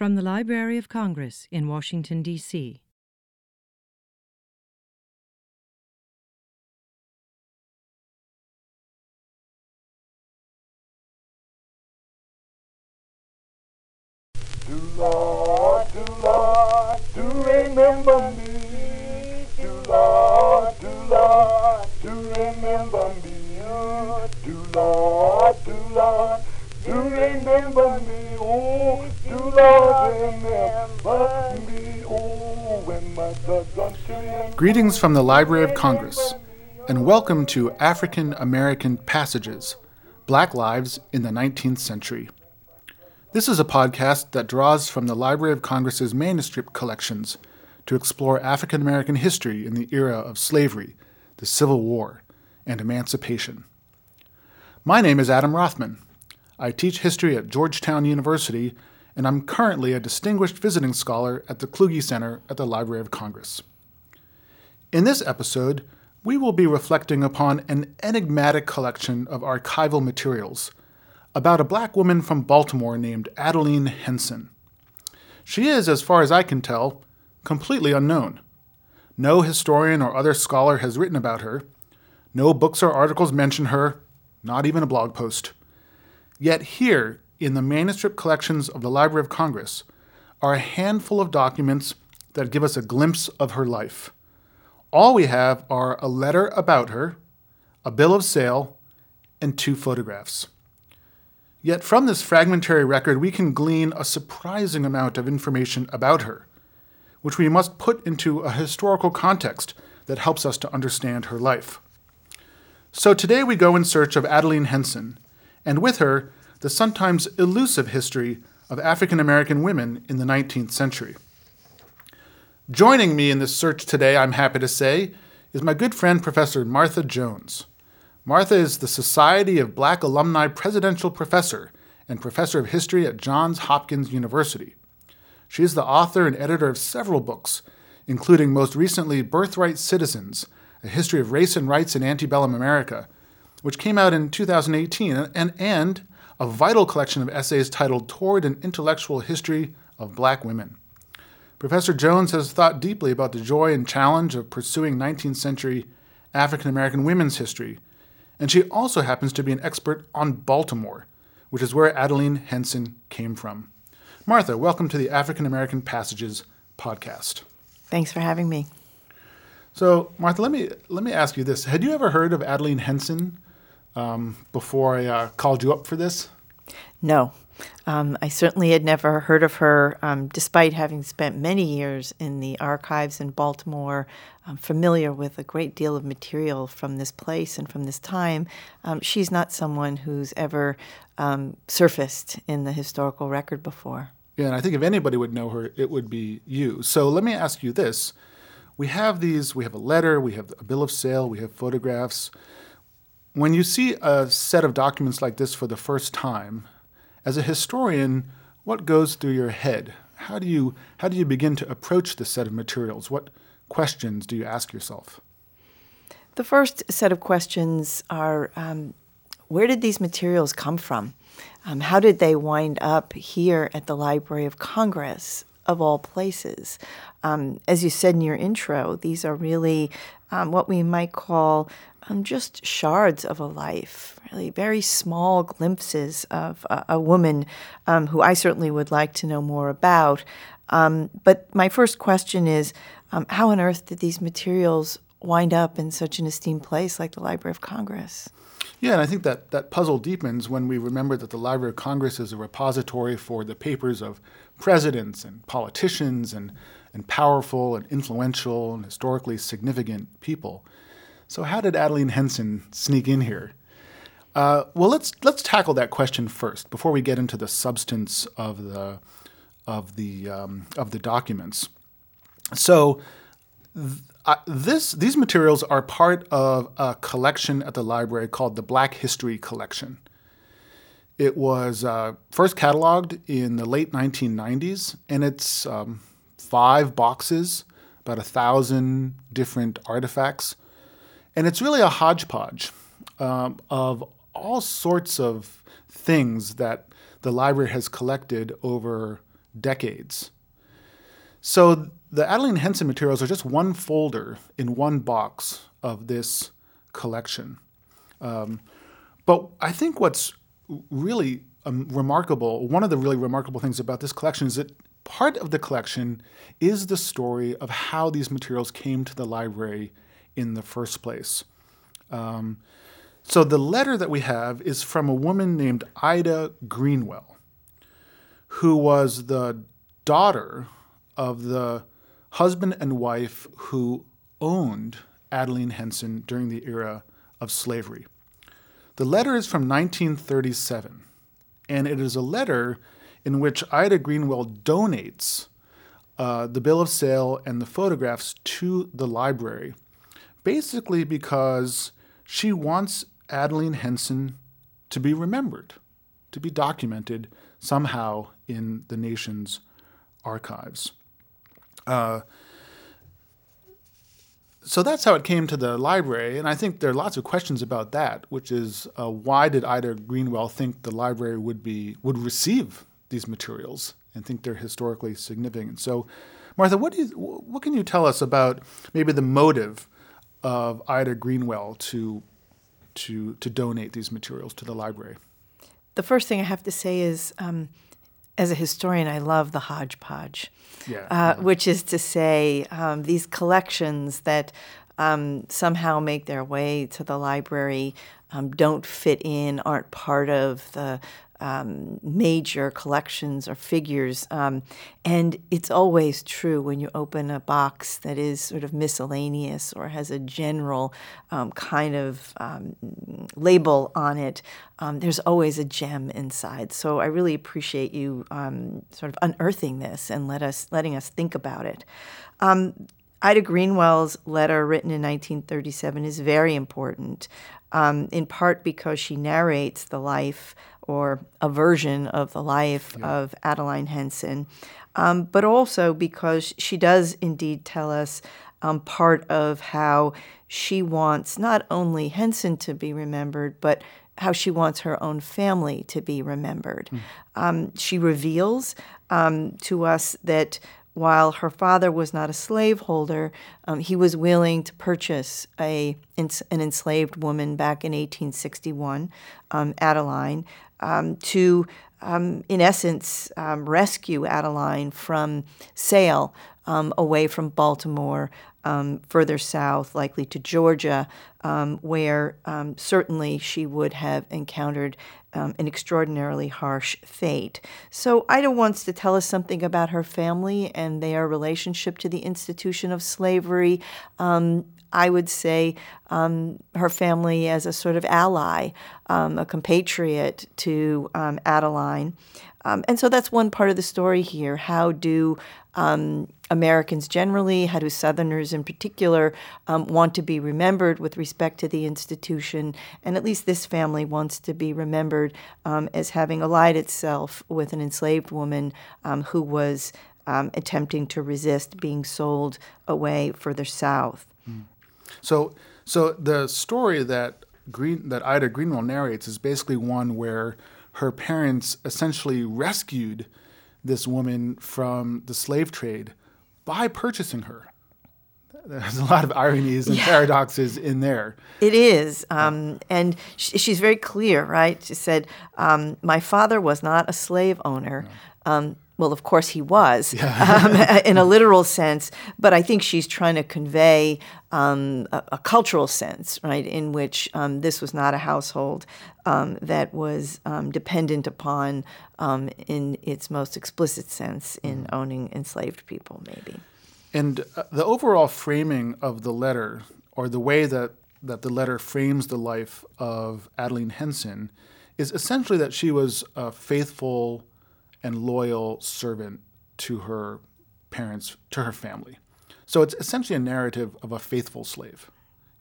From the Library of Congress in Washington, D.C. Greetings from the Library of Congress, and welcome to African American Passages Black Lives in the 19th Century. This is a podcast that draws from the Library of Congress's manuscript collections to explore African American history in the era of slavery, the Civil War, and emancipation. My name is Adam Rothman. I teach history at Georgetown University, and I'm currently a distinguished visiting scholar at the Kluge Center at the Library of Congress. In this episode, we will be reflecting upon an enigmatic collection of archival materials about a black woman from Baltimore named Adeline Henson. She is, as far as I can tell, completely unknown. No historian or other scholar has written about her. No books or articles mention her, not even a blog post. Yet, here, in the manuscript collections of the Library of Congress, are a handful of documents that give us a glimpse of her life. All we have are a letter about her, a bill of sale, and two photographs. Yet from this fragmentary record, we can glean a surprising amount of information about her, which we must put into a historical context that helps us to understand her life. So today we go in search of Adeline Henson, and with her, the sometimes elusive history of African American women in the 19th century. Joining me in this search today, I'm happy to say, is my good friend Professor Martha Jones. Martha is the Society of Black Alumni Presidential Professor and Professor of History at Johns Hopkins University. She is the author and editor of several books, including most recently Birthright Citizens, A History of Race and Rights in Antebellum America, which came out in 2018, and, and a vital collection of essays titled Toward an Intellectual History of Black Women. Professor Jones has thought deeply about the joy and challenge of pursuing 19th century African American women's history, and she also happens to be an expert on Baltimore, which is where Adeline Henson came from. Martha, welcome to the African American Passages podcast. Thanks for having me. So, Martha, let me let me ask you this: Had you ever heard of Adeline Henson um, before I uh, called you up for this? No, um, I certainly had never heard of her, um, despite having spent many years in the archives in Baltimore, I'm familiar with a great deal of material from this place and from this time. Um, she's not someone who's ever um, surfaced in the historical record before. Yeah, and I think if anybody would know her, it would be you. So let me ask you this. We have these, we have a letter, we have a bill of sale, we have photographs. When you see a set of documents like this for the first time, as a historian, what goes through your head? How do you how do you begin to approach this set of materials? What questions do you ask yourself? The first set of questions are um, where did these materials come from? Um, how did they wind up here at the Library of Congress, of all places? Um, as you said in your intro, these are really um, what we might call um, just shards of a life, really very small glimpses of a, a woman um, who I certainly would like to know more about. Um, but my first question is um, how on earth did these materials wind up in such an esteemed place like the Library of Congress? Yeah, and I think that that puzzle deepens when we remember that the Library of Congress is a repository for the papers of presidents and politicians and, and powerful and influential and historically significant people. So, how did Adeline Henson sneak in here? Uh, well, let's let's tackle that question first before we get into the substance of the of the um, of the documents. So, th- this these materials are part of a collection at the library called the Black History Collection. It was uh, first cataloged in the late 1990s, and it's um, five boxes, about a thousand different artifacts, and it's really a hodgepodge um, of all sorts of things that the library has collected over decades. So the Adeline Henson materials are just one folder in one box of this collection. Um, but I think what's really um, remarkable, one of the really remarkable things about this collection is that part of the collection is the story of how these materials came to the library in the first place. Um, so the letter that we have is from a woman named Ida Greenwell, who was the daughter of the husband and wife who owned Adeline Henson during the era of slavery. The letter is from 1937, and it is a letter in which Ida Greenwell donates uh, the bill of sale and the photographs to the library, basically because she wants Adeline Henson to be remembered, to be documented somehow in the nation's archives. Uh, so that's how it came to the library, and I think there are lots of questions about that, which is uh, why did Ida Greenwell think the library would be would receive these materials and think they're historically significant? So, Martha, what do you, what can you tell us about maybe the motive of Ida Greenwell to to to donate these materials to the library? The first thing I have to say is. Um, as a historian, I love the hodgepodge, Yeah, uh, yeah. which is to say, um, these collections that um, somehow make their way to the library um, don't fit in, aren't part of the um, major collections or figures. Um, and it's always true when you open a box that is sort of miscellaneous or has a general um, kind of um, label on it. Um, there's always a gem inside. So I really appreciate you um, sort of unearthing this and let us letting us think about it. Ida Greenwell's letter, written in 1937, is very important, in part because she narrates the life or a version of the life of Adeline Henson, um, but also because she does indeed tell us um, part of how she wants not only Henson to be remembered, but how she wants her own family to be remembered. Um, she reveals um, to us that while her father was not a slaveholder, um, he was willing to purchase a an enslaved woman back in 1861, um, Adeline, um, to um, in essence um, rescue Adeline from sale um, away from Baltimore, um, further south, likely to Georgia, where certainly she would have encountered um, an extraordinarily harsh fate. So Ida wants to tell us something about her family and their relationship to the institution of slavery. Um, I would say um, her family as a sort of ally, um, a compatriot to um, Adeline. Um, and so that's one part of the story here. How do um, Americans generally, how do Southerners in particular, um, want to be remembered with respect to the institution? And at least this family wants to be remembered as having allied itself with an enslaved woman who was attempting to resist being sold away further south. So, so the story that Green that Ida Greenwell narrates is basically one where her parents essentially rescued this woman from the slave trade by purchasing her. There's a lot of ironies and paradoxes in there. It is. Um, and sh- she's very clear, right? She said, um, My father was not a slave owner. Um, well, of course he was, um, in a literal sense, but I think she's trying to convey um, a, a cultural sense, right, in which um, this was not a household um, that was um, dependent upon, um, in its most explicit sense, in owning enslaved people, maybe. And uh, the overall framing of the letter, or the way that, that the letter frames the life of Adeline Henson, is essentially that she was a faithful and loyal servant to her parents, to her family. So it's essentially a narrative of a faithful slave.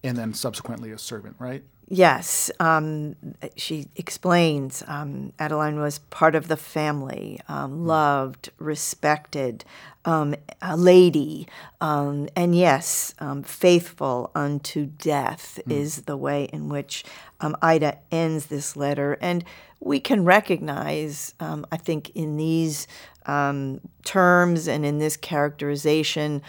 and then subsequently a servant, right? Yes, um, she explains um, Adeline was part of the family, um, loved, respected, um, a lady, um, and yes, um, faithful unto death is the way in which Ida ends this letter. And we can recognize, I think, in these terms and in this characterization,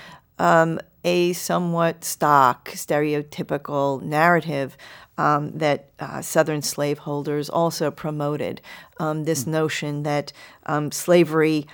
a somewhat stock, stereotypical narrative um, that uh, Southern slaveholders also promoted um, this notion that um, slavery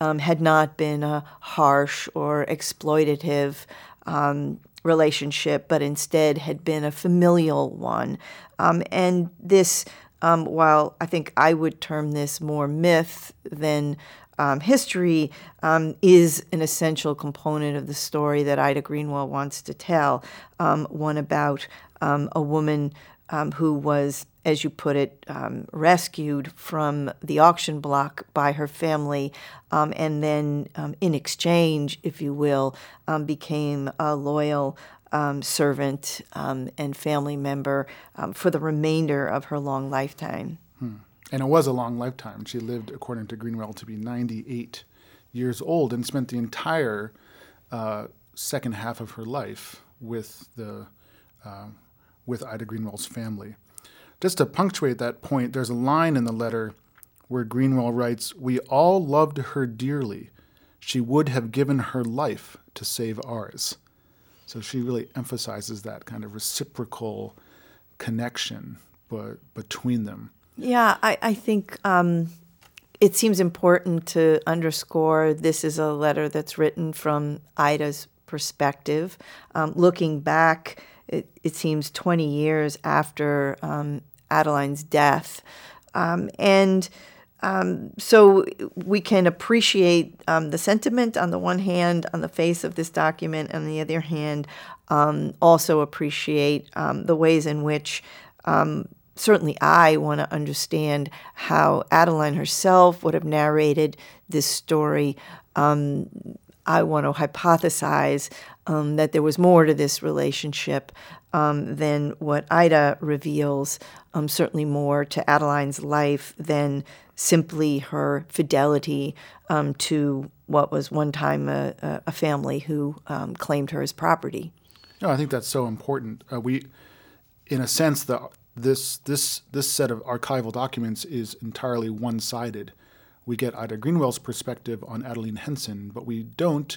um, had not been a harsh or exploitative um, relationship, but instead had been a familial one. Um, and this, while I think I would term this more myth than um, history um, is an essential component of the story that Ida Greenwell wants to tell. Um, one about um, a woman um, who was, as you put it, um, rescued from the auction block by her family, and then in exchange, if you will, became a loyal. servant and family member for the remainder of her long lifetime. Hmm. And it was a long lifetime. She lived, according to Greenwell, to be 98 years old and spent the entire uh, second half of her life with the uh, with Ida Greenwell's family. Just to punctuate that point, there's a line in the letter where Greenwell writes, "We all loved her dearly. She would have given her life to save ours." So she really emphasizes that kind of reciprocal connection but, between them. Yeah, I, I think um, it seems important to underscore this is a letter that's written from Ida's perspective. Um, looking back, it, it, seems 20 years after um, Adeline's death. Um, and um, so we can appreciate um, the sentiment on the one hand, on the face of this document, on the other hand, also appreciate the ways in which certainly I want to understand how Adeline herself would have narrated this story. Um, I want to hypothesize um, that there was more to this relationship um, than what Ida reveals, um, certainly more to Adeline's life than simply her fidelity um, to what was one time a, a family who um, claimed her as property. No, I think that's so important. Uh, we, in a sense, the this this this set of archival documents is entirely one-sided. We get Ida Greenwell's perspective on Adeline Henson, but we don't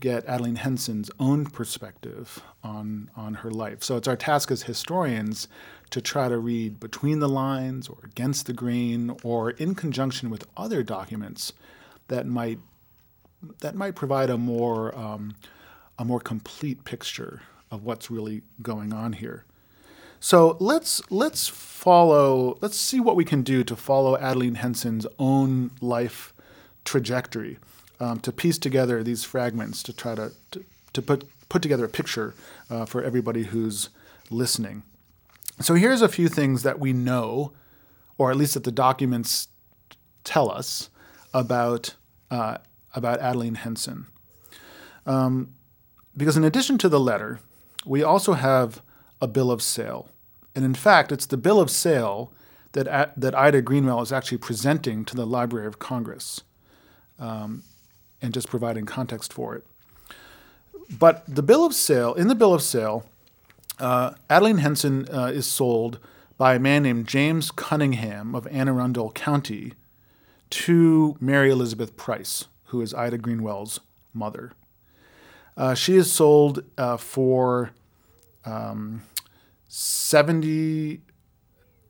get Adeline Henson's own perspective on on her life. So it's our task as historians to try to read between the lines or against the grain or in conjunction with other documents that might that might provide a more um, a more complete picture of what's really going on here. So let's let's follow. Let's see what we can do to follow Adeline Henson's own life trajectory, um, to piece together these fragments to try to to, to put put together a picture uh, for everybody who's listening. So here's a few things that we know, or at least that the documents tell us about uh, about Adeline Henson. Um, because in addition to the letter, we also have a bill of sale. And in fact, it's the bill of sale that, that Ida Greenwell is actually presenting to the Library of Congress um, and just providing context for it. But the bill of sale, in the bill of sale, uh, Adeline Henson uh, is sold by a man named James Cunningham of Anne Arundel County to Mary Elizabeth Price, who is Ida Greenwell's mother. Uh, she is sold uh, for um, 70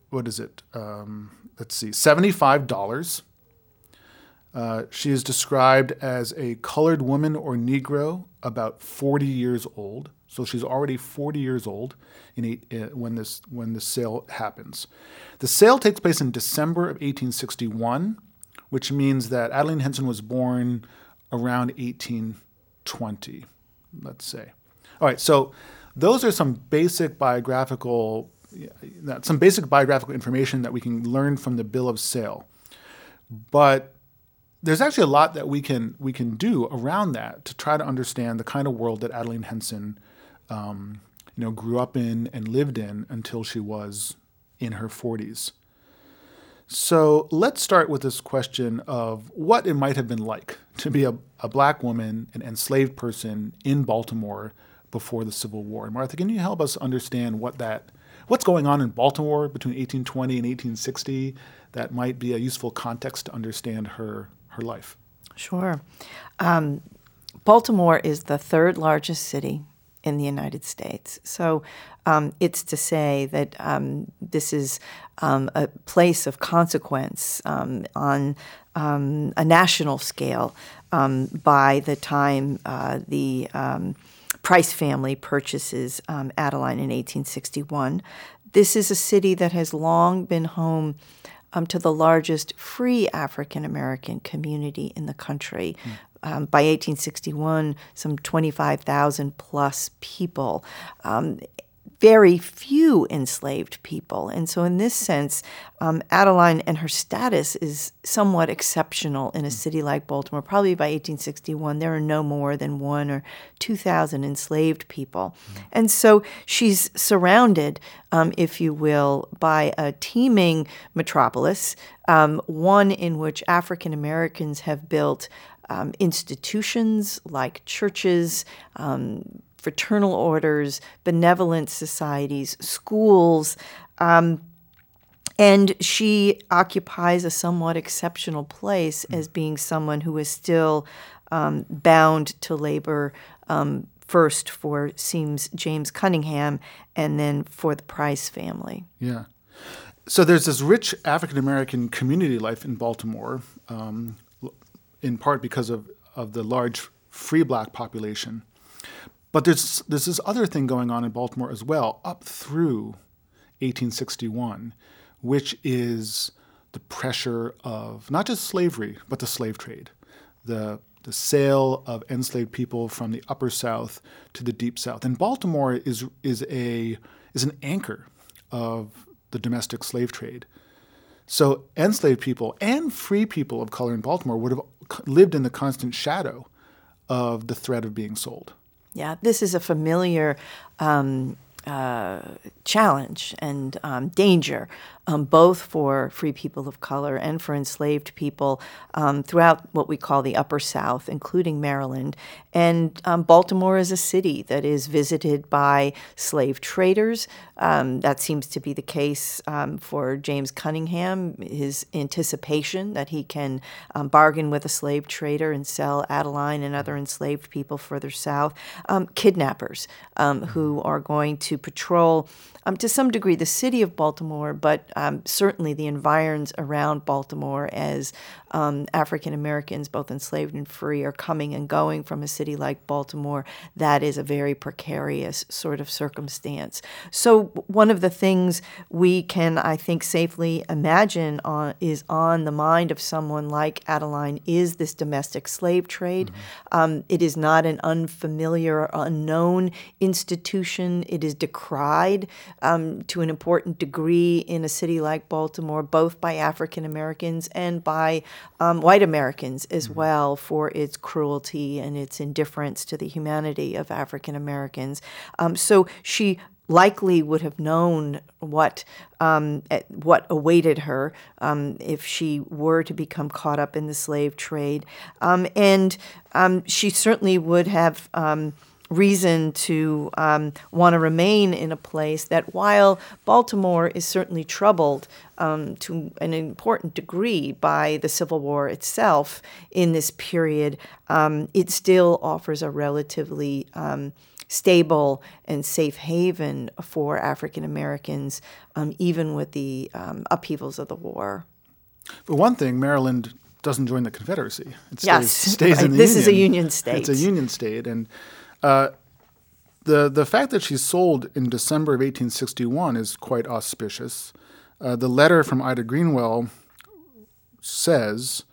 what is it? Um, let's see $75 uh, she is described as a colored woman or negro about 40 years old. So she's already 40 years old in eight, uh, when this when the sale happens. The sale takes place in december of 1861 which means that adeline henson was born around 1820 let's say. All right so those are some basic biographical some basic biographical information that we can learn from the bill of sale. But there's actually a lot that we can we can do around that to try to understand the kind of world that Adeline Henson um, you know, grew up in and lived in until she was in her 40s. So let's start with this question of what it might have been like to be a, a black woman, an enslaved person in Baltimore before the Civil War. Martha, can you help us understand what that what's going on in Baltimore between 1820 and 1860 that might be a useful context to understand her her life? Sure. Um, Baltimore is the third largest city in the United States. So um, it's to say that um, this is um, a place of consequence um, on um, a national scale um, by the time uh, the Price family purchases Adeline in 1861. This is a city that has long been home. Um, to the largest free African American community in the country. Mm um, by 1861, some 25,000 plus people. Um, very few enslaved people. And so, in this sense, um, Adeline and her status is somewhat exceptional in a city like Baltimore. Probably by 1861, there are no more than one or 2,000 enslaved people. And so, she's surrounded, um, if you will, by a teeming metropolis, um, one in which African Americans have built um, institutions like churches, um, fraternal orders, benevolent societies, schools. Um, and she occupies a somewhat exceptional place mm. as being someone who is still um, bound to labor um, first for seems James Cunningham and then for the Price family. Yeah. So there's this rich African American community life in Baltimore. Um, in part because of, of the large free black population. But there's, there's this other thing going on in Baltimore as well, up through 1861, which is the pressure of not just slavery, but the slave trade, the, the sale of enslaved people from the upper South to the deep South. And Baltimore is, is, a, is an anchor of the domestic slave trade. So enslaved people and free people of color in Baltimore would have lived in the constant shadow of the threat of being sold. Yeah, this is a familiar um, uh, challenge and um, danger, um, both for free people of color and for enslaved people um, throughout what we call the Upper South, including Maryland. And um, Baltimore is a city that is visited by slave traders. Um, that seems to be the case um, for James Cunningham, his anticipation that he can bargain with a slave trader and sell Adeline and other enslaved people further south. kidnappers who are going to patrol um, to some degree the city of Baltimore, but um, certainly the environs around Baltimore as um, African Americans, both enslaved and free, are coming and going from a city like Baltimore. That is a very precarious sort of circumstance. So, one of the things we can, I think, safely imagine on, is on the mind of someone like Adeline is this domestic slave trade. Mm-hmm. Um, it is not an unfamiliar, unknown institution. It is decried um, to an important degree in a city like Baltimore, both by African Americans and by um, white Americans as mm-hmm. well, for its cruelty and its indifference to the humanity of African Americans. Um, so she likely would have known what um, what awaited her um, if she were to become caught up in the slave trade, um, and um, she certainly would have um, reason to um, want to remain in a place that, while Baltimore is certainly troubled um, to an important degree by the Civil War itself in this period, um, it still offers a relatively um, stable and safe haven for African Americans, um, even with the um, upheavals of the war. For one thing, Maryland doesn't join the Confederacy. It stays, yes, stays right. in the Union. this Union. is a Union state. It's a Union state, and uh, the the fact that she sold in December of 1861 is quite auspicious. Uh, the letter from Ida Greenwell says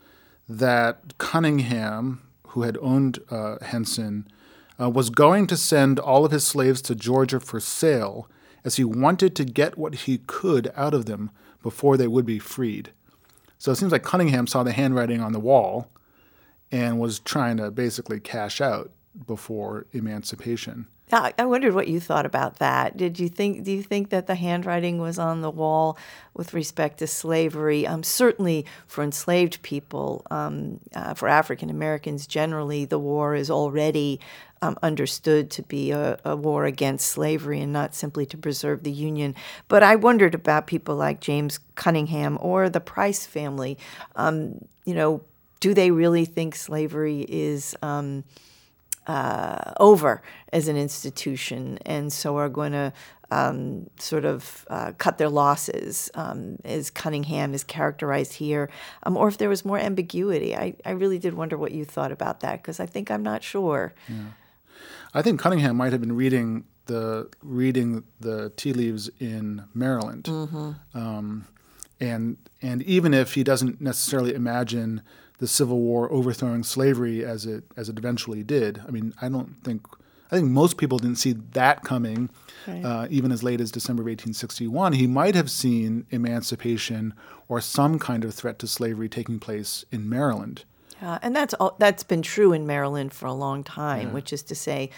that Cunningham, who had owned uh, Henson, uh, was going to send all of his slaves to Georgia for sale, as he wanted to get what he could out of them before they would be freed. So it seems like Cunningham saw the handwriting on the wall and was trying to basically cash out before emancipation. I wondered what you thought about that. Did you think? Do you think that the handwriting was on the wall with respect to slavery? Um, certainly for enslaved people, um, uh, for African Americans generally, the war is already um, understood to be a, a war against slavery and not simply to preserve the Union. But I wondered about people like James Cunningham or the Price family. Um, you know, do they really think slavery is um, uh, over as an institution, and so are going to um, sort of uh, cut their losses, um, as Cunningham is characterized here, um, or if there was more ambiguity. I, I really did wonder what you thought about that because I think I'm not sure. Yeah. I think Cunningham might have been reading the reading the tea leaves in Maryland, um, and and even if he doesn't necessarily imagine the Civil War overthrowing slavery as it as it eventually did, I mean, I don't think I think most people didn't see that coming, uh, even as late as December of 1861. He might have seen emancipation or some kind of threat to slavery taking place in Maryland. Uh, and that's all, that's been true in Maryland for a long time, which is to say,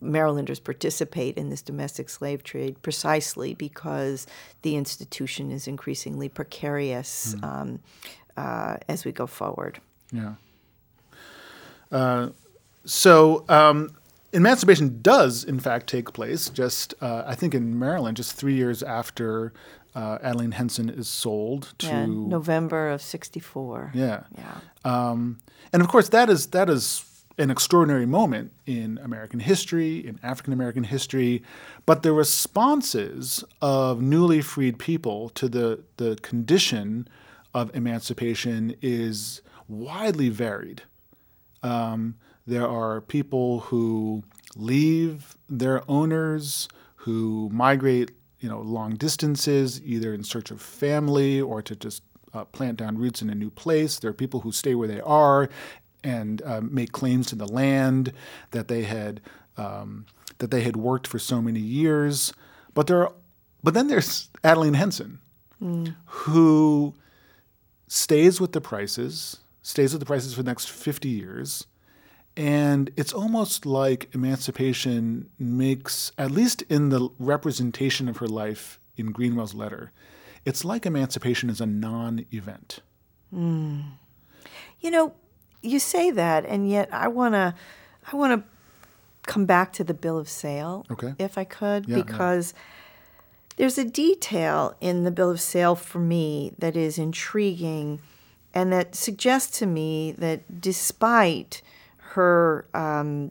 Marylanders participate in this domestic slave trade precisely because the institution is increasingly precarious um, uh, as we go forward. Yeah. Uh, so um, emancipation does, in fact, take place. Just uh, I think in Maryland, just three years after uh, Adeline Henson is sold to Yeah, November of '64. yeah. Yeah. Um, and of course, that is that is an extraordinary moment in American history, in African American history. But the responses of newly freed people to the the condition of emancipation is widely varied. Um, there are people who leave their owners, who migrate, you know, long distances, either in search of family or to just uh, plant down roots in a new place. There are people who stay where they are and uh, make claims to the land that they had um, that they had worked for so many years. But there, are, but then there's Adeline Henson, who stays with the prices, stays with the prices for the next 50 years. And it's almost like emancipation makes, at least in the representation of her life in Greenwell's letter, it's like emancipation is a non event. Hmm. You know, you say that, and yet I wanna, I wanna come back to the bill of sale, Okay. if I could, Yeah, yeah. There's a detail in the bill of sale for me that is intriguing, and that suggests to me that despite her um,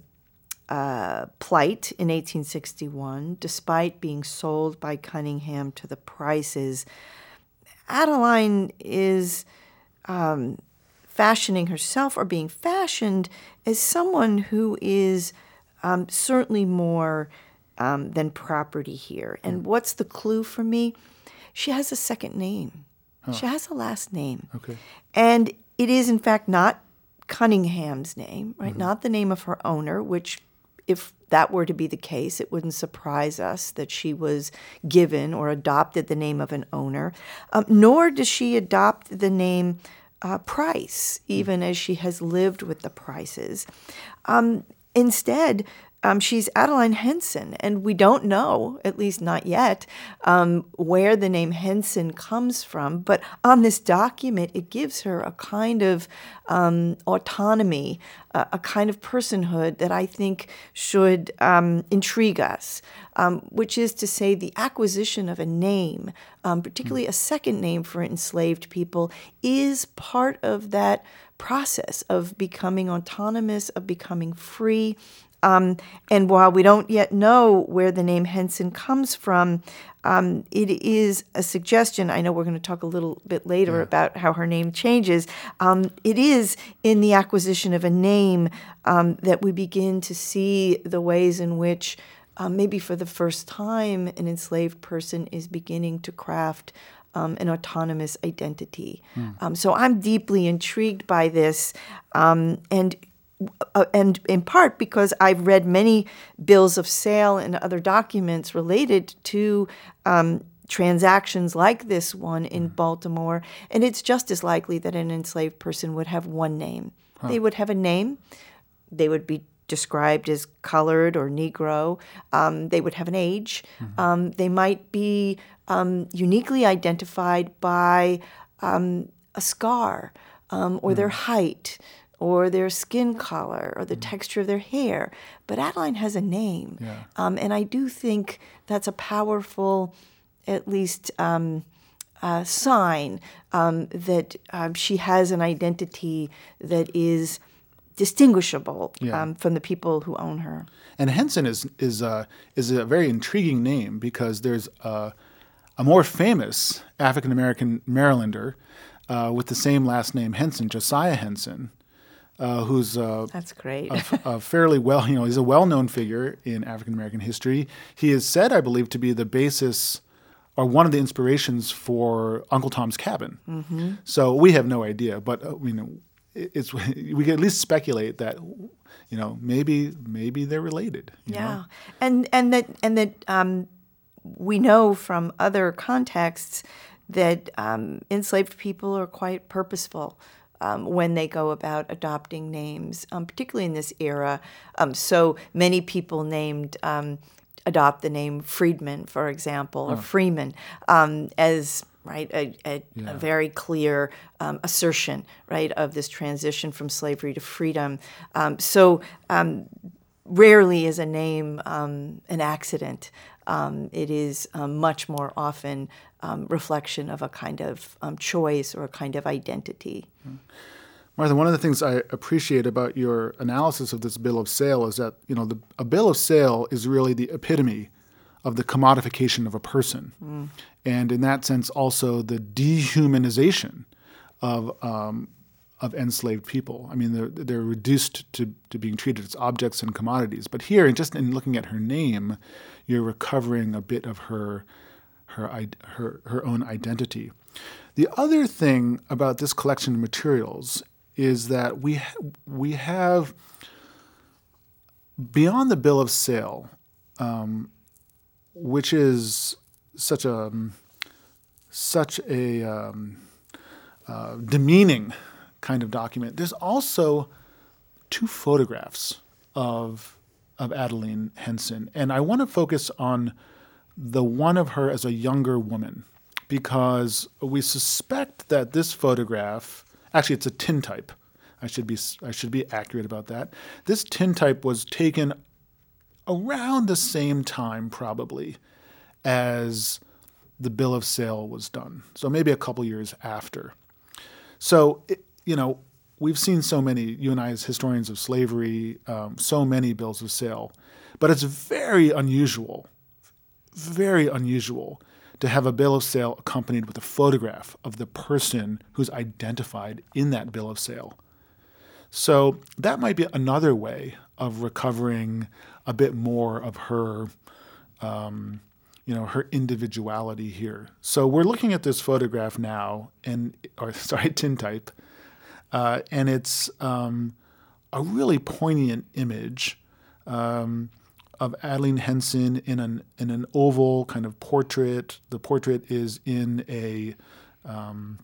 uh, plight in 1861, despite being sold by Cunningham to the Prices, Adeline is um, fashioning herself or being fashioned as someone who is um, certainly more um, than property here. And what's the clue for me? She has a second name. She has a last name. Okay. And it is, in fact, not Cunningham's name, right? Not the name of her owner, which, if that were to be the case, it wouldn't surprise us that she was given or adopted the name of an owner. Um, nor does she adopt the name uh, Price, even as she has lived with the Prices. Um, instead, um, she's Adeline Henson, and we don't know, at least not yet, um, where the name Henson comes from. But on this document, it gives her a kind of um, autonomy, a, a kind of personhood that I think should um, intrigue us, um, which is to say, the acquisition of a name, um, particularly a second name for enslaved people, is part of that process of becoming autonomous, of becoming free. Um, and while we don't yet know where the name Henson comes from, um, it is a suggestion. I know we're going to talk a little bit later about how her name changes. Um, it is in the acquisition of a name um, that we begin to see the ways in which, um, maybe for the first time, an enslaved person is beginning to craft um, an autonomous identity. Um, so I'm deeply intrigued by this. Um, and uh, and in part because I've read many bills of sale and other documents related to um, transactions like this one in Baltimore, and it's just as likely that an enslaved person would have one name. They would have a name, they would be described as colored or Negro. Um, they would have an age. Um, they might be um, uniquely identified by um, a scar um, or their height or their skin color or the texture of their hair. But Adeline has a name. Um, and I do think that's a powerful, at least, um, uh, sign um, that um, she has an identity that is distinguishable Yeah. um, from the people who own her. And Henson is is uh, is a very intriguing name because there's a, a more famous African American Marylander uh, with the same last name Henson, Josiah Henson, uh, who's uh, That's great. a, a fairly well, you know, he's a well-known figure in African American history. He is said, I believe, to be the basis or one of the inspirations for Uncle Tom's Cabin. Mm-hmm. So we have no idea, but uh, you know, it- it's we can at least speculate that you know maybe maybe they're related. you know? Yeah, and and that and that um, we know from other contexts that um, enslaved people are quite purposeful. Um, when they go about adopting names, um, particularly in this era. Um, so many people named um, adopt the name Freedman, for example, or Freeman, um, as right a, a, a very clear um, assertion, right, of this transition from slavery to freedom. Um, so um, rarely is a name um, an accident. Um, it is um, much more often um, reflection of a kind of um, choice or a kind of identity. Martha, one of the things I appreciate about your analysis of this bill of sale is that you know the, a bill of sale is really the epitome of the commodification of a person, and in that sense, also the dehumanization of um, of enslaved people. I mean, they're they're reduced to to being treated as objects and commodities. But here, just in looking at her name, you're recovering a bit of her her her her own identity. The other thing about this collection of materials is that we we have beyond the bill of sale, um, which is such a um, such a um, uh, demeaning kind of document. There's also two photographs of of Adeline Henson, and I want to focus on the one of her as a younger woman because we suspect that this photograph actually it's a tintype. I should be I should be accurate about that. This tintype was taken around the same time probably as the bill of sale was done. So maybe a couple years after. So, it, you know, we've seen so many, you and I as historians of slavery, um, so many bills of sale, but it's very unusual, very unusual to have a bill of sale accompanied with a photograph of the person who's identified in that bill of sale. So that might be another way of recovering a bit more of her um, you know her individuality here. So we're looking at this photograph now, and or sorry, tintype, uh, and it's um, a really poignant image um, of Adeline Henson in an in an oval kind of portrait. The portrait is in a um,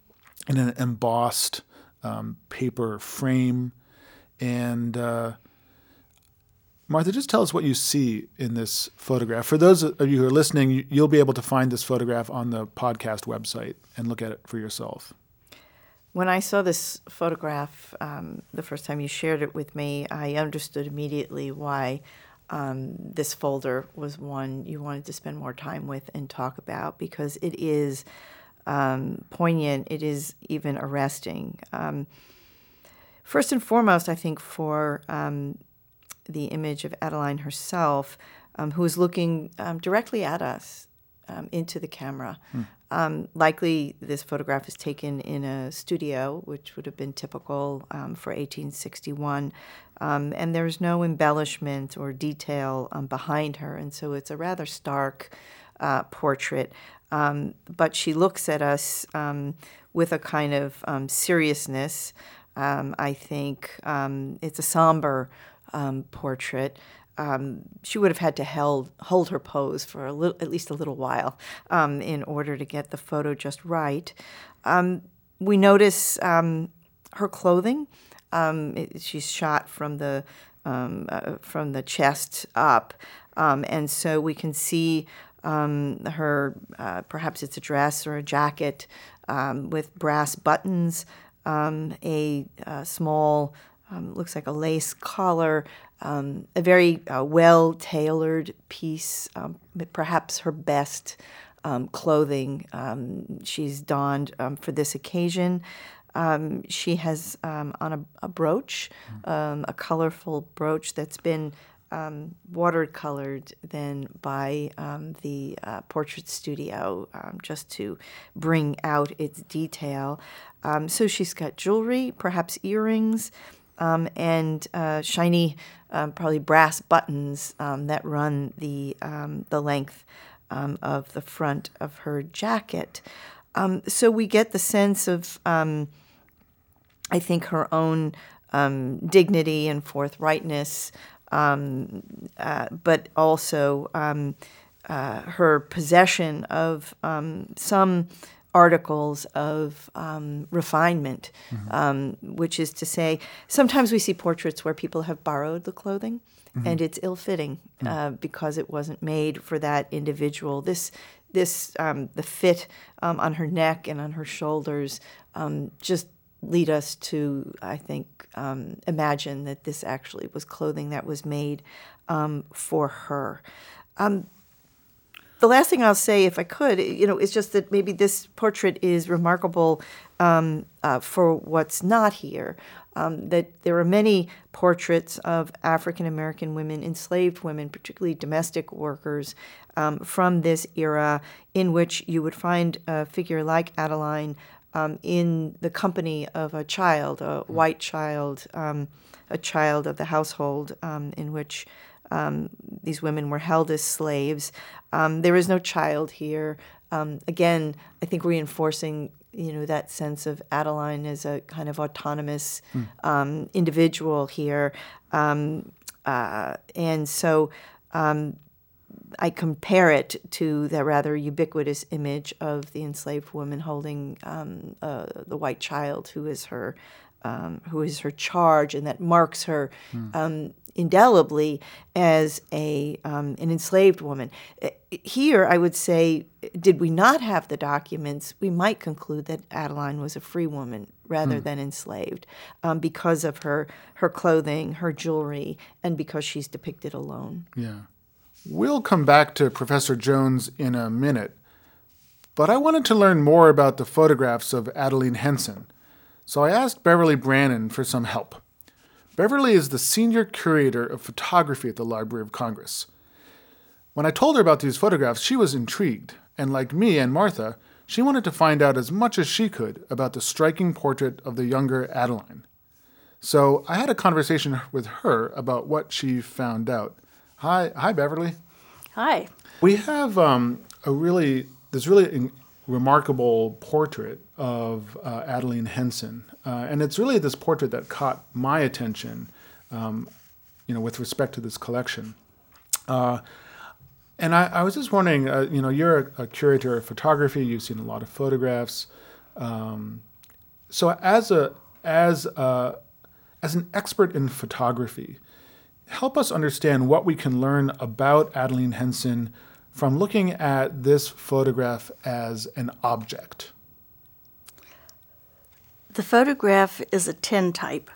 in an embossed um, paper frame, and uh, Martha, just tell us what you see in this photograph. For those of you who are listening, you- you'll be able to find this photograph on the podcast website and look at it for yourself. When I saw this photograph um, the first time you shared it with me, I understood immediately why um, this folder was one you wanted to spend more time with and talk about because it is um, poignant, it is even arresting. Um, first and foremost, I think for um, the image of Adeline herself, um, who is looking um, directly at us into the camera. Um, likely, this photograph is taken in a studio, which would have been typical um, for 1861. Um, and there's no embellishment or detail um, behind her, and so it's a rather stark uh, portrait. Um, but she looks at us um, with a kind of seriousness. I think it's a somber portrait. Um, she would have had to held, hold her pose for a little, at least a little while um, in order to get the photo just right. Um, we notice um, her clothing. Um, it, she's shot from the um, uh, from the chest up, and so we can see her. Uh, perhaps it's a dress or a jacket with brass buttons, a, a, small. looks like a lace collar, a very uh, well tailored piece, perhaps her best um, clothing um, she's donned um, for this occasion. Um, she has um, on a, a brooch, a colorful brooch that's been um, watercolored then by um, the uh, portrait studio um, just to bring out its detail. so she's got jewelry, perhaps earrings, and uh, shiny, probably brass buttons that run the the length um, of the front of her jacket. Um, so we get the sense of, um, I think, her own um, dignity and forthrightness, um, uh, but also um, uh, her possession of some articles of um, refinement, mm-hmm. um, which is to say, sometimes we see portraits where people have borrowed the clothing mm-hmm. and it's ill fitting mm-hmm. uh, because it wasn't made for that individual. This, this, um, the fit um, on her neck and on her shoulders um, just lead us to, I think, um, imagine that this actually was clothing that was made for her. Um, the last thing I'll say, if I could, you know, is just that maybe this portrait is remarkable um, uh, for what's not here. Um, that there are many portraits of African American women, enslaved women, particularly domestic workers, um, from this era, in which you would find a figure like Adeline um, in the company of a child, a white child, um, a child of the household, um, in which um, these women were held as slaves. Um, there is no child here. Um, again, I think reinforcing you know that sense of Adeline as a kind of autonomous mm. individual here, um, uh, and so. Um, I compare it to that rather ubiquitous image of the enslaved woman holding um, uh, the white child who is her um, who is her charge, and that marks her mm. um, indelibly as a um, an enslaved woman. Uh, here, I would say, did we not have the documents, we might conclude that Adeline was a free woman rather mm. than enslaved um, because of her her clothing, her jewelry, and because she's depicted alone. Yeah, we'll come back to Professor Jones in a minute. But I wanted to learn more about the photographs of Adeline Henson. So I asked Beverly Brannon for some help. Beverly is the senior curator of photography at the Library of Congress. When I told her about these photographs, she was intrigued, and like me and Martha, she wanted to find out as much as she could about the striking portrait of the younger Adeline. So I had a conversation with her about what she found out. Hi, hi, Beverly. Hi. We have um, a really this really remarkable portrait of uh, Adeline Henson. Uh, and it's really this portrait that caught my attention, um, you know, with respect to this collection. Uh, and I, I, was just wondering, uh, you know, you're a, a, curator of photography. You've seen a lot of photographs. Um, so, as a as a, as an expert in photography, help us understand what we can learn about Adeline Henson from looking at this photograph as an object? The photograph is a tintype,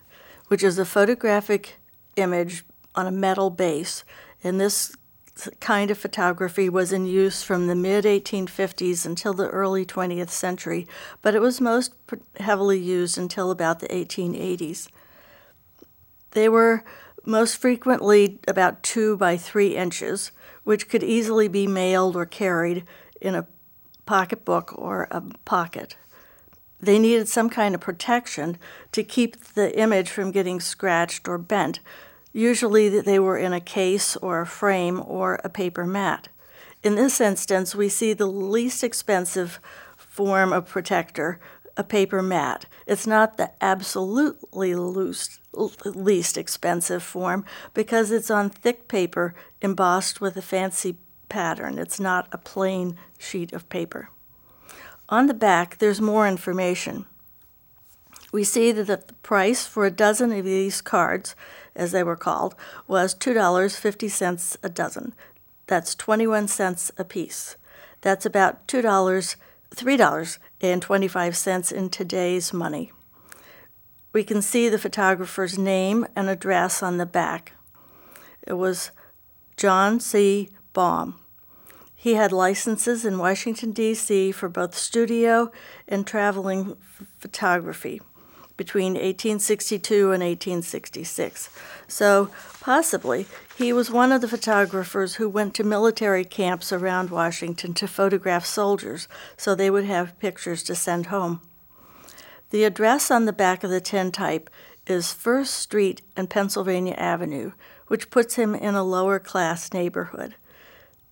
which is a photographic image on a metal base. And this kind of photography was in use from the mid 1850s until the early 20th century, but it was most heavily used until about the 1880s. They were most frequently about two by three inches, which could easily be mailed or carried in a pocketbook or a pocket. They needed some kind of protection to keep the image from getting scratched or bent. Usually, they were in a case or a frame or a paper mat. In this instance, we see the least expensive form of protector, a paper mat. It's not the absolutely least expensive form because it's on thick paper embossed with a fancy pattern. It's not a plain sheet of paper. On the back, there's more information. we see that the price for a dozen of these cards, as they were called, was $2.50 a dozen. That's 21 cents a piece. That's about $2, $3.25 in today's money. We can see the photographer's name and address on the back. It was John C. Baum. He had licenses in Washington, D.C. for both studio and traveling photography between 1862 and 1866. So, possibly, he was one of the photographers who went to military camps around Washington to photograph soldiers so they would have pictures to send home. The address on the back of the tintype is First Street and Pennsylvania Avenue, which puts him in a lower class neighborhood.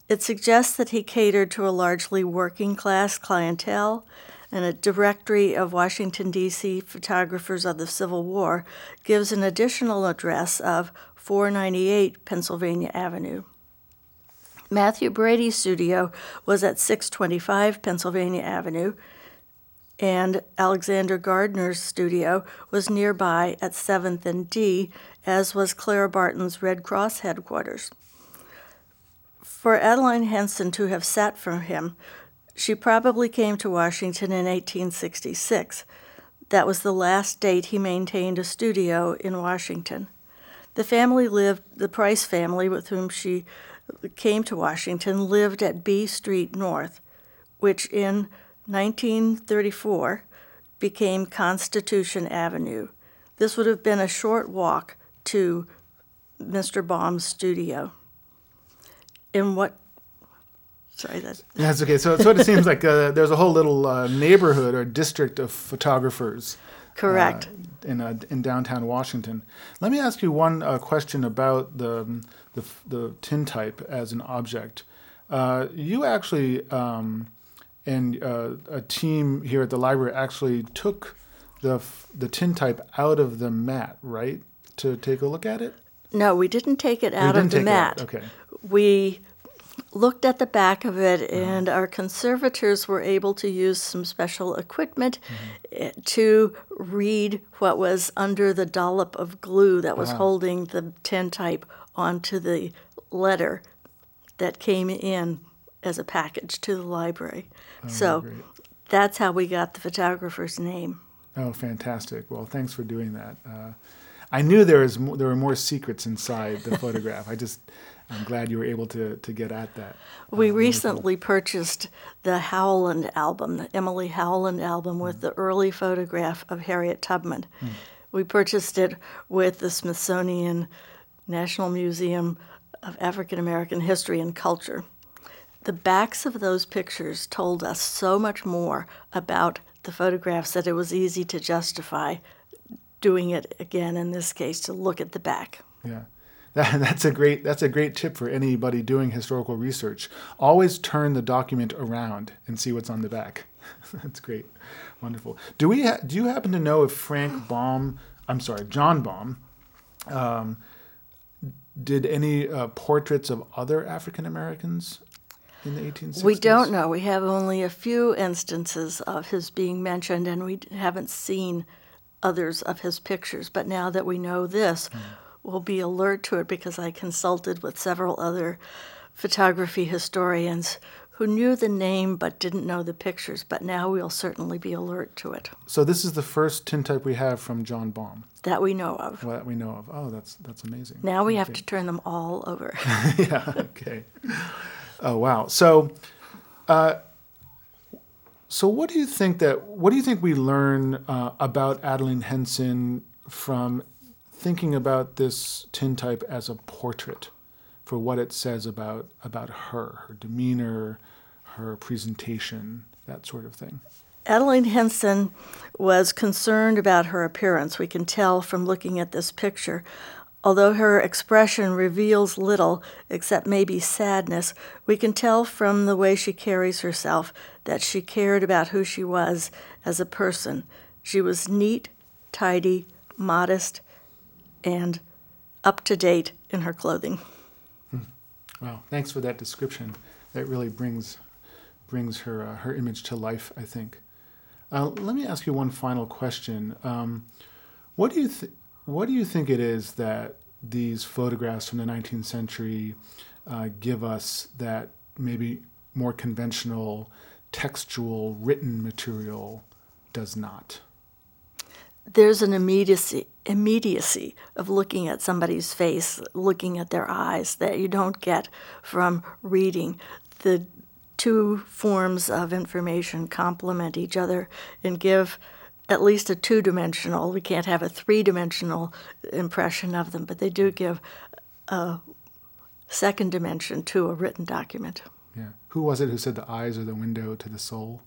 It suggests that he catered to a largely working class clientele and a directory of Washington, D.C. photographers of the Civil War gives an additional address of 498 Pennsylvania Avenue. Mathew Brady's studio was at 625 Pennsylvania Avenue, and Alexander Gardner's studio was nearby at 7th and D, as was Clara Barton's Red Cross headquarters. For Adeline Henson to have sat for him she probably came to Washington in 1866. That was the last date he maintained a studio in Washington. The family lived, the Price family with whom she came to Washington, lived at B Street North, which in 1934 became Constitution Avenue. This would have been a short walk to Mr. Baum's studio. In what Sorry, that's That's okay. So it sort of seems like uh, there's a whole little uh, neighborhood or district of photographers. correct. uh, in uh, in downtown Washington. Let me ask you one uh, question about the the, the tintype as an object. Uh, you actually um, and uh, a team here at the library actually took the f- the tintype out of the mat, right, to take a look at it. no, we didn't take it out of the mat. Okay. We looked at the back of it, and our conservators were able to use some special equipment eh, to read what was under the dollop of glue that was holding the tintype onto the letter that came in as a package to the library. so great. that's how we got the photographer's name. Oh, fantastic! Well, thanks for doing that. Uh, I knew there was mo- there were more secrets inside the photograph. I just I'm glad you were able to to get at that. We uh, recently purchased the Howland album, the Emily Howland album, with mm. the early photograph of Harriet Tubman. Mm. We purchased it with the Smithsonian National Museum of African American History and Culture. The backs of those pictures told us so much more about the photographs that it was easy to justify doing it again in this case to look at the back. Yeah. That, that's a great that's a great tip for anybody doing historical research. Always turn the document around and see what's on the back. that's great, wonderful. Do we ha- do you happen to know if Frank Baum, I'm sorry, John Baum, um, did any uh, portraits of other African Americans in the 1860s? We don't know. We have only a few instances of his being mentioned, and we haven't seen others of his pictures. But now that we know this, we'll be alert to it because I consulted with several other photography historians who knew the name but didn't know the pictures. But now we'll certainly be alert to it So this is the first tintype we have from John Baum, that we know of. well, that we know of. Oh, that's that's amazing. Now we have to turn them all over. yeah. Okay. Oh wow. So, uh, so what do you think that what do you think we learn uh, about Adeline Henson from thinking about this tintype as a portrait, for what it says about about her, her demeanor, her presentation, that sort of thing. Adeline Henson was concerned about her appearance. We can tell from looking at this picture. Although her expression reveals little except maybe sadness, we can tell from the way she carries herself that she cared about who she was as a person. She was neat, tidy, modest, and up to date in her clothing. Wow. Thanks for that description. That really brings brings her uh, her image to life. I think. Uh, let me ask you one final question. Um, what do you th- what do you think it is that these photographs from the 19th century uh, give us that maybe more conventional textual written material does not? There's an immediacy immediacy of looking at somebody's face, looking at their eyes that you don't get from reading. The two forms of information complement each other and give at least a two dimensional, we can't have a three dimensional impression of them, but they do give a second dimension to a written document. Yeah. Who was it who said the eyes are the window to the soul?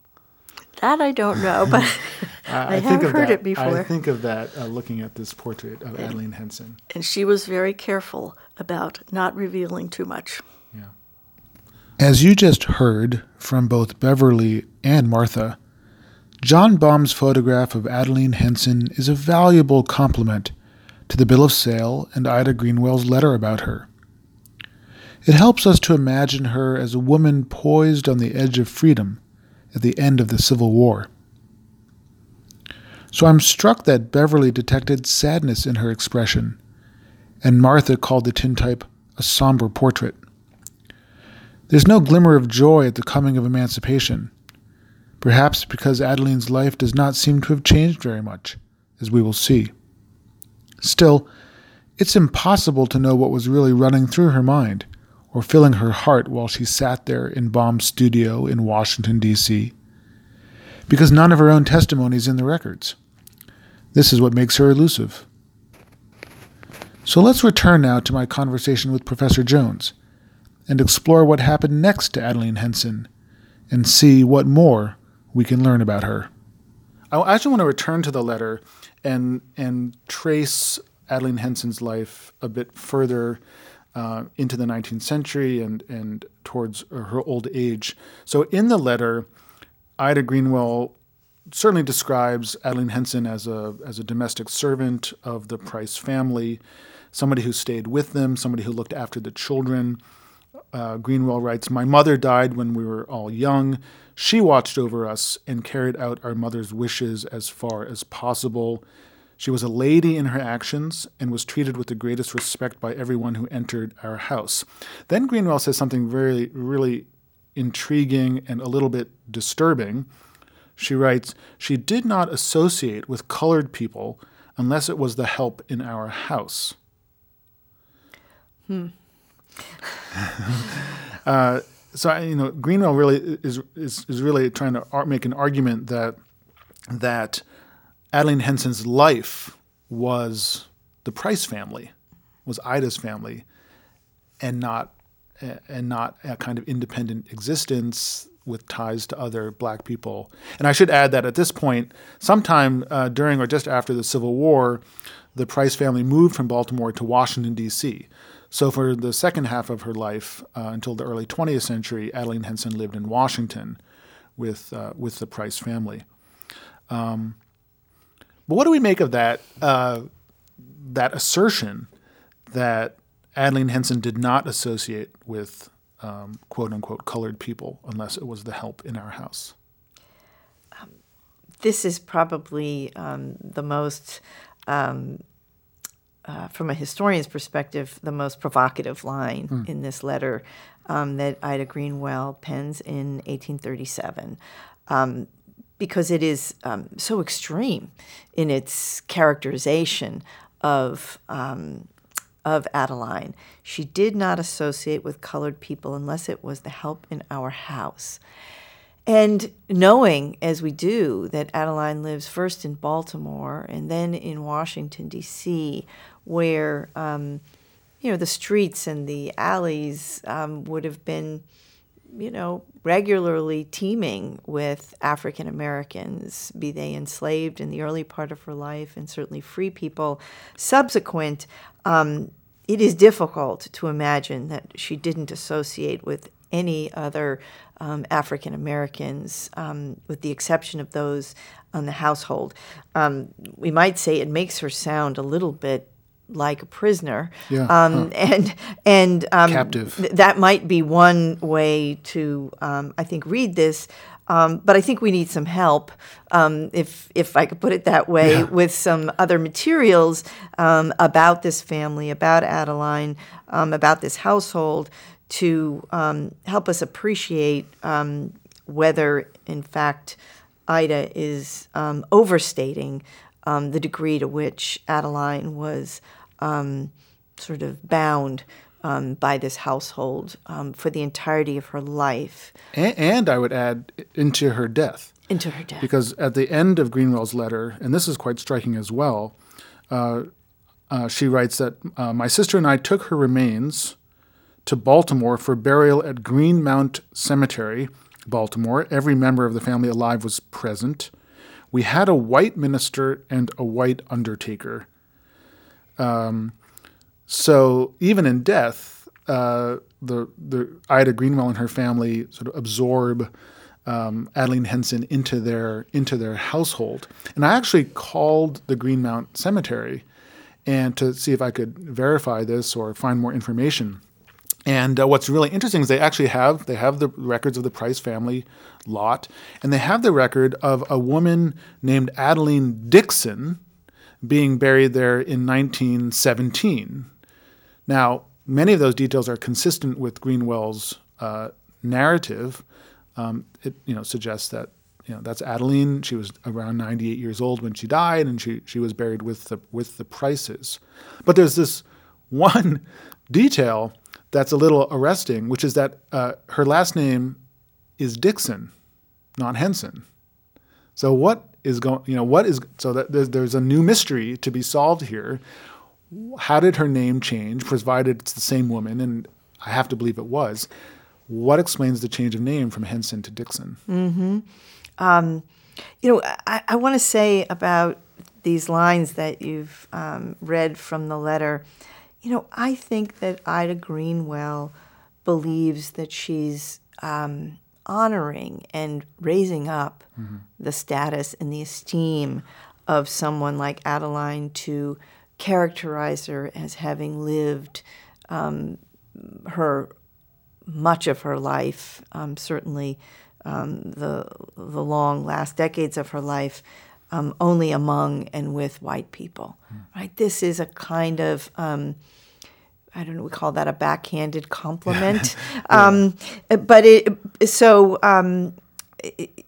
That I don't know, but I, I, have heard that, it before. I think of that uh, looking at this portrait of Adeline Henson. And she was very careful about not revealing too much. Yeah. As you just heard from both Beverly and Martha, John Baum's photograph of Adeline Henson is a valuable complement to the bill of sale and Ida Greenwell's letter about her. It helps us to imagine her as a woman poised on the edge of freedom at the end of the Civil War. So I'm struck that Beverly detected sadness in her expression, and Martha called the tintype a somber portrait. There's no glimmer of joy at the coming of emancipation perhaps because Adeline's life does not seem to have changed very much, as we will see. Still, it's impossible to know what was really running through her mind or filling her heart while she sat there in Baum's studio in Washington, D.C., because none of her own testimony is in the records. This is what makes her elusive. So let's return now to my conversation with Professor Jones and explore what happened next to Adeline Henson and see what more we can learn about her. I actually want to return to the letter and and trace Adeline Henson's life a bit further uh, into the 19th century and and towards her old age. So in the letter, Ida Greenwell certainly describes Adeline Henson as a as a domestic servant of the Price family, somebody who stayed with them, somebody who looked after the children. Uh, Greenwell writes, "My mother died when we were all young. She watched over us and carried out our mother's wishes as far as possible. She was a lady in her actions and was treated with the greatest respect by everyone who entered our house. Then Greenwell says something very, really intriguing and a little bit disturbing. She writes, She did not associate with colored people unless it was the help in our house. Hmm. uh, so you know Greenwell really is is, is really trying to make an argument that that Adeline Henson's life was the Price family, was Ida's family, and not and not a kind of independent existence with ties to other black people. And I should add that at this point, sometime uh, during or just after the Civil War, the Price family moved from Baltimore to Washington D.C. So, for the second half of her life, uh, until the early 20th century, Adeline Henson lived in Washington with, uh, with the Price family. Um, but what do we make of that, uh, that assertion that Adeline Henson did not associate with um, quote unquote colored people unless it was the help in our house? Um, this is probably um, the most um, uh, from a historian's perspective, the most provocative line mm. in this letter um, that Ida Greenwell pens in 1837. Because it is um, so extreme in its characterization of um, of Adeline. She did not associate with colored people unless it was the help in our house. And knowing, as we do, that Adeline lives first in Baltimore and then in Washington, D.C., where um, you know the streets and the alleys um, would have been you know regularly teeming with African Americans, be they enslaved in the early part of her life and certainly free people subsequent. Um, it is difficult to imagine that she didn't associate with any other um, African Americans, um, with the exception of those on the household. Um, we might say it makes her sound a little bit like a prisoner. Yeah. Um, huh. And and um, captive. Th- that might be one way to, um, I think, read this. Um, but I think we need some help, um, if if I could put it that way, Yeah. with some other materials um, about this family, about Adeline, um, about this household, to um, help us appreciate um, whether, in fact, Ida is um, overstating um, the degree to which Adeline was um, sort of bound um, by this household um, for the entirety of her life And, and I would add into her death. into her death. Because at the end of Greenwell's letter, and this is quite striking as well, uh, uh, she writes that uh, my sister and I took her remains to Baltimore for burial at Greenmount Cemetery, Baltimore. Every member of the family alive was present. We had a white minister and a white undertaker. Um, so even in death, uh, the the Ida Greenwell and her family sort of absorb um, Adeline Henson into their into their household. And I actually called the Greenmount Cemetery and to see if I could verify this or find more information. And uh, what's really interesting is they actually have they have the records of the Price family lot, and they have the record of a woman named Adeline Dixon being buried there in 1917. Now, many of those details are consistent with Greenwell's uh, narrative. Um, it you know suggests that you know that's Adeline. She was around 98 years old when she died, and she she was buried with the with the Prices. But there's this one detail that's a little arresting, which is that uh, her last name is Dixon, not Henson. So what is going? You know what is so that there's, there's a new mystery to be solved here. How did her name change? Provided it's the same woman, and I have to believe it was. What explains the change of name from Henson to Dixon? mm-hmm. You know, I, I want to say about these lines that you've um, read from the letter. You know, I think that Ida Greenwell believes that she's um, honoring and raising up the status and the esteem of someone like Adeline to characterize her as having lived um, her much of her life, um, certainly um, the the long last decades of her life, um, only among and with white people. Right. This is a kind of um, I don't know. We call that a backhanded compliment. um, but it so um, it,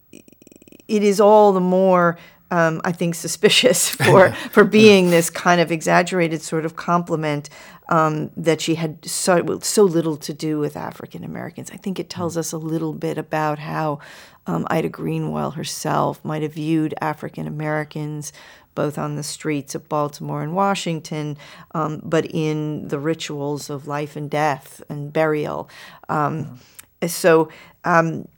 it is all the more. Um, I think suspicious for for being this kind of exaggerated sort of compliment um, that she had so so little to do with African Americans. I think it tells us a little bit about how um, Ida Greenwell herself might have viewed African Americans both on the streets of Baltimore and Washington, um, but in the rituals of life and death and burial. Um, So um,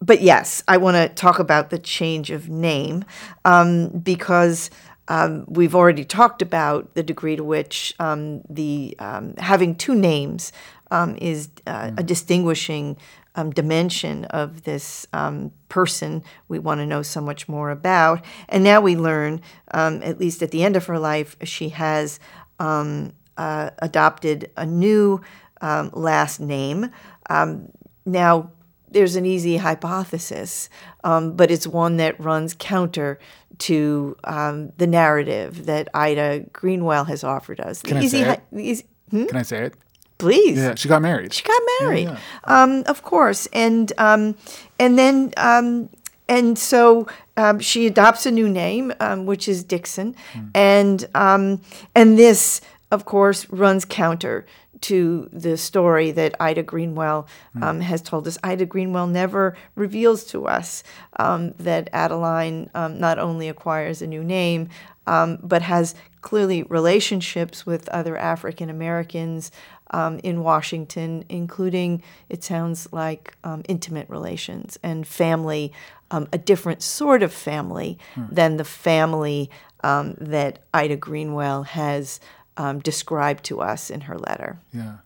but yes, I want to talk about the change of name um, because um, we've already talked about the degree to which um, the um, having two names um, is uh, a distinguishing um, dimension of this um, person we want to know so much more about. And now we learn, um, at least at the end of her life, she has um, uh, adopted a new um, last name. Um, now, there's an easy hypothesis, um, but it's one that runs counter to um, the narrative that Ida Greenwell has offered us. The Can I say hy- it? easy- Can I say it? Please. Yeah, she got married. She got married, yeah. Um, of course, and um, and then um, and so um, she adopts a new name, um, which is Dixon, and um, and this, of course, runs counter to the story that Ida Greenwell um, has told us. Ida Greenwell never reveals to us um, that Adeline um, not only acquires a new name, um, but has clearly relationships with other African Americans um, in Washington, including, it sounds like, um, intimate relations and family, um, a different sort of family than the family um, that Ida Greenwell has um, described to us in her letter. Yeah.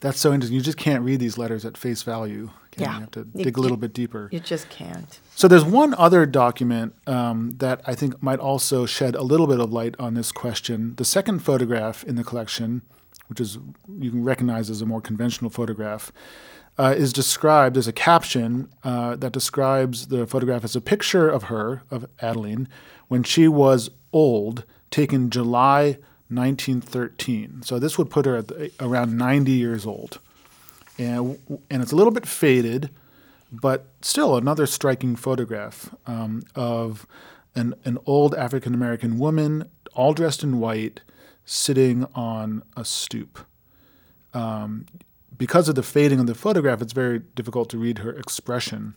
That's so interesting. You just can't read these letters at face value. Yeah. You have to You dig a little bit deeper. You just can't. So there's one other document um, that I think might also shed a little bit of light on this question. The second photograph in the collection which is you can recognize as a more conventional photograph, uh, is described as a caption uh, that describes the photograph as a picture of her, of Adeline, when she was old, taken July 1913. So this would put her at the, around 90 years old. And, and it's a little bit faded, but still another striking photograph um, of an, an old African American woman, all dressed in white, sitting on a stoop. Um, because of the fading of the photograph, it's very difficult to read her expression.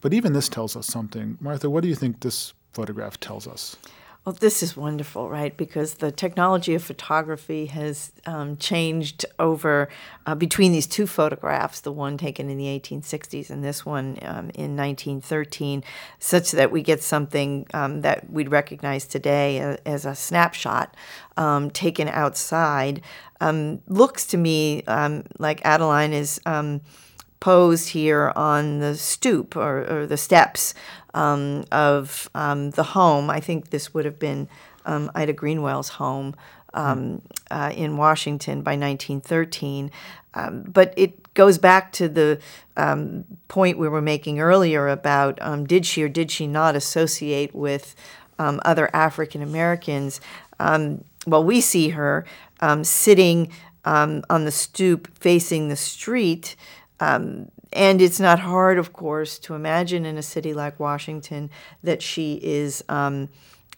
But even this tells us something. Martha, what do you think this photograph tells us? Well, this is wonderful, right? Because the technology of photography has um, changed over uh, between these two photographs, the one taken in the 1860s and this one um, in 1913, such that we get something um, that we'd recognize today as, as a snapshot um, taken outside. Um, looks to me um, like Adeline is posed here on the stoop or, or the steps um, of um, the home. I think this would have been um, Ida Greenwell's home um, uh, in Washington by 1913. Um, but it goes back to the um, point we were making earlier about did she or did she not associate with other African Americans? well, we see her sitting on the stoop facing the street. And it's not hard, of course, to imagine in a city like Washington that she is um,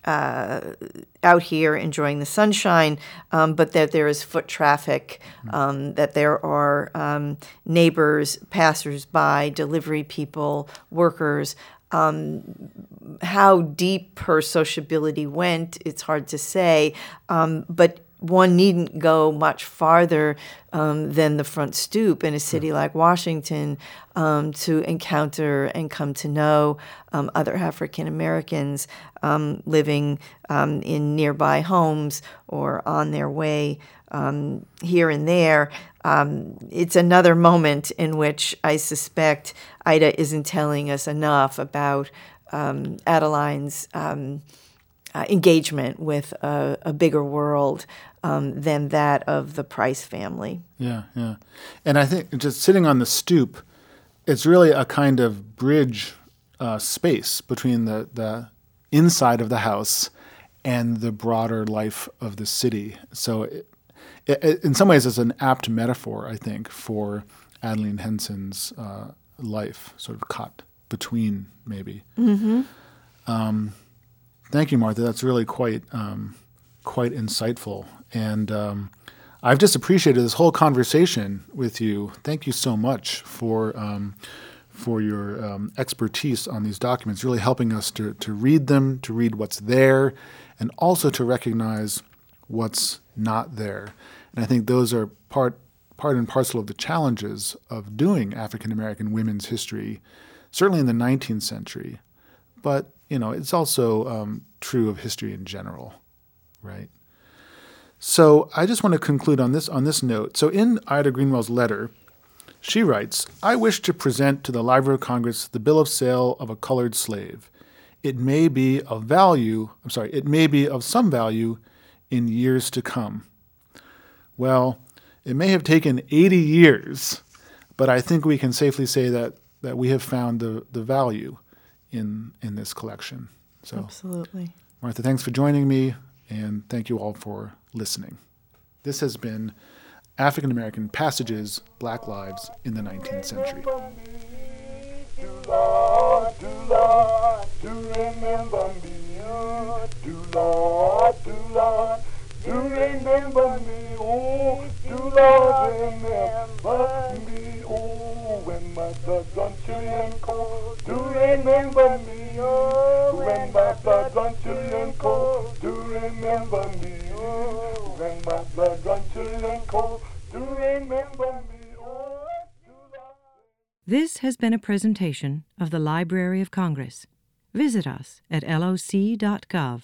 uh, out here enjoying the sunshine, um, but that there is foot traffic, um, that there are um, neighbors, passersby, delivery people, workers. Um, how deep her sociability went, it's hard to say, um, but one needn't go much farther um, than the front stoop in a city like Washington um, to encounter and come to know um, other African Americans um, living um, in nearby homes or on their way um, here and there. it's another moment in which I suspect Ida isn't telling us enough about Adeline's. Uh, engagement with a, a bigger world um, than that of the Price family. Yeah, yeah. And I think just sitting on the stoop, it's really a kind of bridge uh, space between the, the inside of the house and the broader life of the city. So, it, it, in some ways, it's an apt metaphor, I think, for Adeline Henson's uh, life, sort of caught between, maybe. Mm-hmm. Um, thank you, Martha. That's really quite um, quite insightful. And um, I've just appreciated this whole conversation with you. Thank you so much for um, for your um, expertise on these documents, really helping us to, to read them, to read what's there, and also to recognize what's not there. And I think those are part part and parcel of the challenges of doing African American women's history, certainly in the 19th century. But you know, it's also um, true of history in general, right? So I just want to conclude on this on this note. So in Ida Greenwell's letter, she writes, "I wish to present to the Library of Congress the bill of sale of a colored slave. It may be of value, I'm sorry, it may be of some value in years to come." Well, it may have taken 80 years, but I think we can safely say that that we have found the the value in in this collection. So Absolutely. Martha, thanks for joining me and thank you all for listening. This has been African American Passages Black Lives in the 19th Century. Do remember me, oh, do Lord remember me, oh, when my blood runs chilly and cold. Do remember me, oh, when chilly and cold. Do remember me, oh, when chilly and cold. Do remember me, oh. This has been a presentation of the Library of Congress. Visit us at loc.gov.